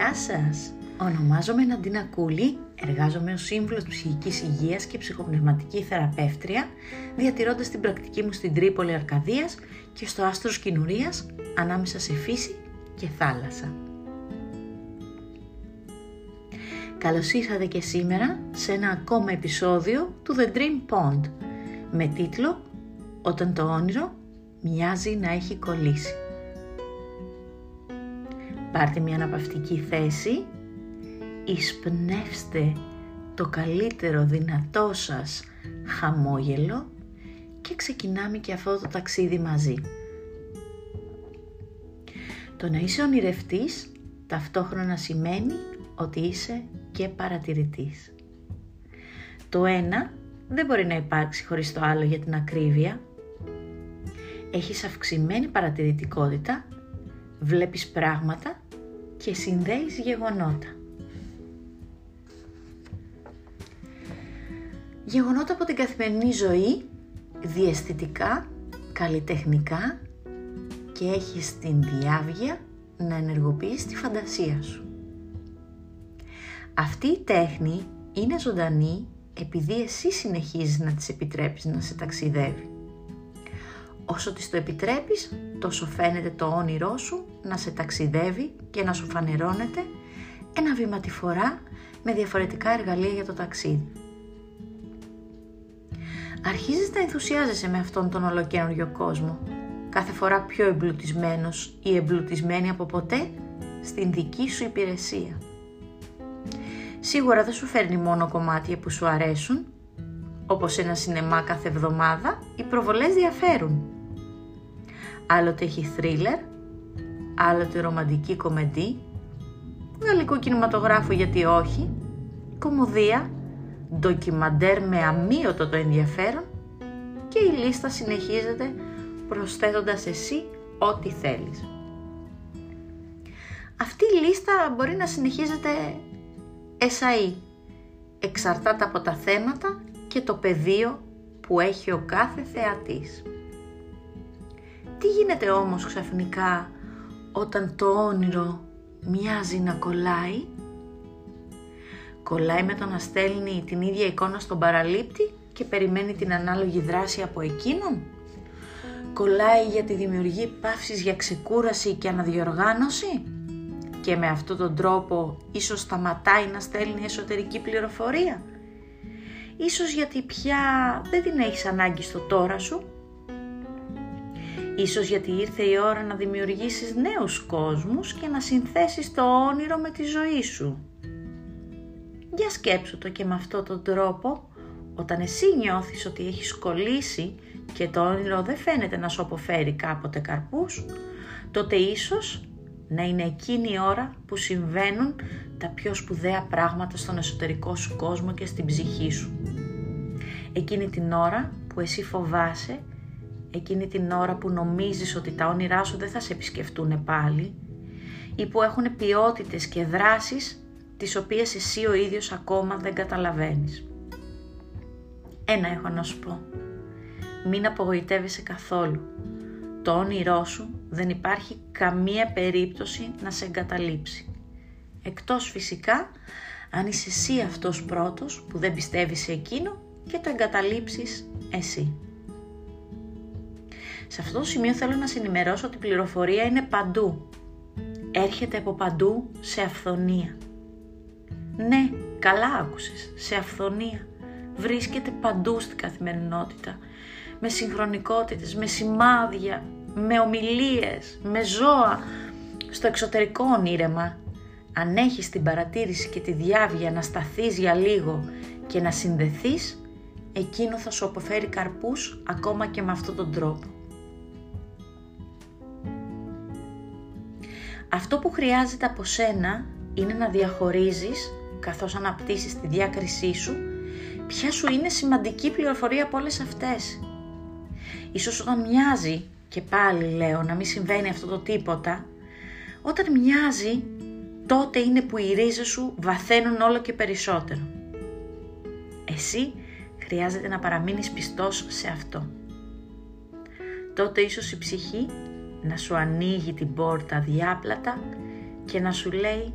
Γεια σας! Ονομάζομαι Ναντίνα Κούλη, εργάζομαι ως σύμβουλος ψυχικής υγείας και ψυχοπνευματική θεραπεύτρια, διατηρώντας την πρακτική μου στην Τρίπολη Αρκαδίας και στο άστρος Κινουρίας, ανάμεσα σε φύση και θάλασσα. Καλώς ήρθατε και σήμερα σε ένα ακόμα επεισόδιο του The Dream Pond με τίτλο «Όταν το όνειρο μοιάζει να έχει κολλήσει». Πάρτε μια αναπαυτική θέση, εισπνεύστε το καλύτερο δυνατό σας χαμόγελο και ξεκινάμε και αυτό το ταξίδι μαζί. Το να είσαι ονειρευτής ταυτόχρονα σημαίνει ότι είσαι και παρατηρητής. Το ένα δεν μπορεί να υπάρξει χωρίς το άλλο για την ακρίβεια. Έχεις αυξημένη παρατηρητικότητα, βλέπεις πράγματα και συνδέεις γεγονότα. Γεγονότα από την καθημερινή ζωή, διαισθητικά, καλλιτεχνικά και έχεις την διάβγεια να ενεργοποιείς τη φαντασία σου. Αυτή η τέχνη είναι ζωντανή επειδή εσύ συνεχίζεις να της επιτρέπεις να σε ταξιδεύει. Όσο της το επιτρέπεις, τόσο φαίνεται το όνειρό σου να σε ταξιδεύει και να σου φανερώνεται ένα βήμα τη φορά με διαφορετικά εργαλεία για το ταξίδι. Αρχίζεις να ενθουσιάζεσαι με αυτόν τον ολοκένουργιο κόσμο, κάθε φορά πιο εμπλουτισμένος ή εμπλουτισμένη από ποτέ στην δική σου υπηρεσία. Σίγουρα δεν σου φέρνει μόνο κομμάτια που σου αρέσουν, όπως ένα σινεμά κάθε εβδομάδα, οι προβολές διαφέρουν. Άλλοτε έχει θρίλερ, άλλοτε ρομαντική κομμεντή, γαλλικό κινηματογράφο γιατί όχι, κομμωδία, ντοκιμαντέρ με αμύωτο το ενδιαφέρον και η λίστα συνεχίζεται προσθέτοντας εσύ ό,τι θέλεις. Αυτή η λίστα μπορεί να συνεχίζεται εσαΐ. Εξαρτάται από τα θέματα και το πεδίο που έχει ο κάθε θεατής. Τι γίνεται όμως ξαφνικά όταν το όνειρο μοιάζει να κολλάει; Κολλάει με το να στέλνει την ίδια εικόνα στον παραλήπτη και περιμένει την ανάλογη δράση από εκείνον; Κολλάει γιατί δημιουργεί παύσεις για ξεκούραση και αναδιοργάνωση; Και με αυτόν τον τρόπο ίσως σταματάει να στέλνει εσωτερική πληροφορία; Ίσως γιατί πια δεν την έχεις ανάγκη στο τώρα σου; Ίσως γιατί ήρθε η ώρα να δημιουργήσεις νέους κόσμους και να συνθέσεις το όνειρο με τη ζωή σου. Για σκέψου το και με αυτόν τον τρόπο, όταν εσύ νιώθεις ότι έχεις κολλήσει και το όνειρο δεν φαίνεται να σου αποφέρει κάποτε καρπούς, τότε ίσως να είναι εκείνη η ώρα που συμβαίνουν τα πιο σπουδαία πράγματα στον εσωτερικό σου κόσμο και στην ψυχή σου. Εκείνη την ώρα που εσύ φοβάσαι, εκείνη την ώρα που νομίζεις ότι τα όνειρά σου δεν θα σε επισκεφτούν πάλι ή που έχουν ποιότητες και δράσεις τις οποίες εσύ ο ίδιος ακόμα δεν καταλαβαίνεις. Ένα έχω να σου πω. Μην απογοητεύεσαι καθόλου το όνειρό σου δεν υπάρχει καμία περίπτωση να σε εγκαταλείψει. Εκτός φυσικά αν είσαι εσύ αυτός πρώτος που δεν πιστεύεις σε εκείνο και το εγκαταλείψεις εσύ. Σε αυτό το σημείο θέλω να σε ενημερώσω ότι η πληροφορία είναι παντού. Έρχεται από παντού σε αυθονία. Ναι, καλά άκουσες, σε αυθονία. Βρίσκεται παντού στην καθημερινότητα με συγχρονικότητες, με σημάδια, με ομιλίες, με ζώα, στο εξωτερικό ονείρεμα. Αν έχεις την παρατήρηση και τη διάβια να σταθείς για λίγο και να συνδεθείς, εκείνο θα σου αποφέρει καρπούς ακόμα και με αυτόν τον τρόπο. Αυτό που χρειάζεται από σένα είναι να διαχωρίζεις, καθώς αναπτύσσεις τη διάκρισή σου, ποια σου είναι σημαντική πληροφορία από όλες αυτές Ίσως όταν μοιάζει, και πάλι λέω να μην συμβαίνει αυτό το τίποτα, όταν μοιάζει τότε είναι που οι ρίζες σου βαθαίνουν όλο και περισσότερο. Εσύ χρειάζεται να παραμείνεις πιστός σε αυτό. Τότε ίσως η ψυχή να σου ανοίγει την πόρτα διάπλατα και να σου λέει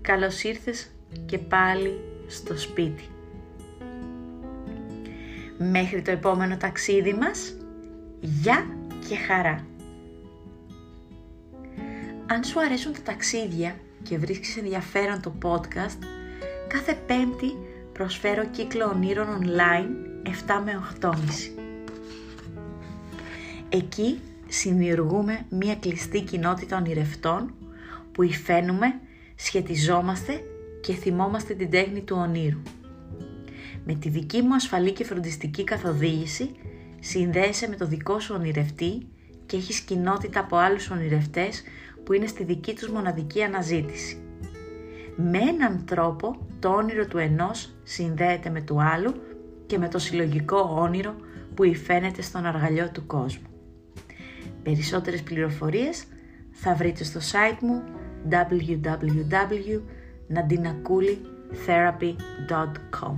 καλώς ήρθες και πάλι στο σπίτι. Μέχρι το επόμενο ταξίδι μας, γεια και χαρά! Αν σου αρέσουν τα ταξίδια και βρίσκεις ενδιαφέρον το podcast, κάθε πέμπτη προσφέρω κύκλο ονείρων online 7 με 8.30. Εκεί συνδιουργούμε μια κλειστή κοινότητα ονειρευτών που υφαίνουμε, σχετιζόμαστε και θυμόμαστε την τέχνη του ονείρου. Με τη δική μου ασφαλή και φροντιστική καθοδήγηση συνδέεσαι με το δικό σου ονειρευτή και έχεις κοινότητα από άλλους ονειρευτές που είναι στη δική τους μοναδική αναζήτηση. Με έναν τρόπο το όνειρο του ενός συνδέεται με του άλλου και με το συλλογικό όνειρο που υφαίνεται στον αργαλιό του κόσμου. Περισσότερες πληροφορίες θα βρείτε στο site μου www.nadinakulitherapy.com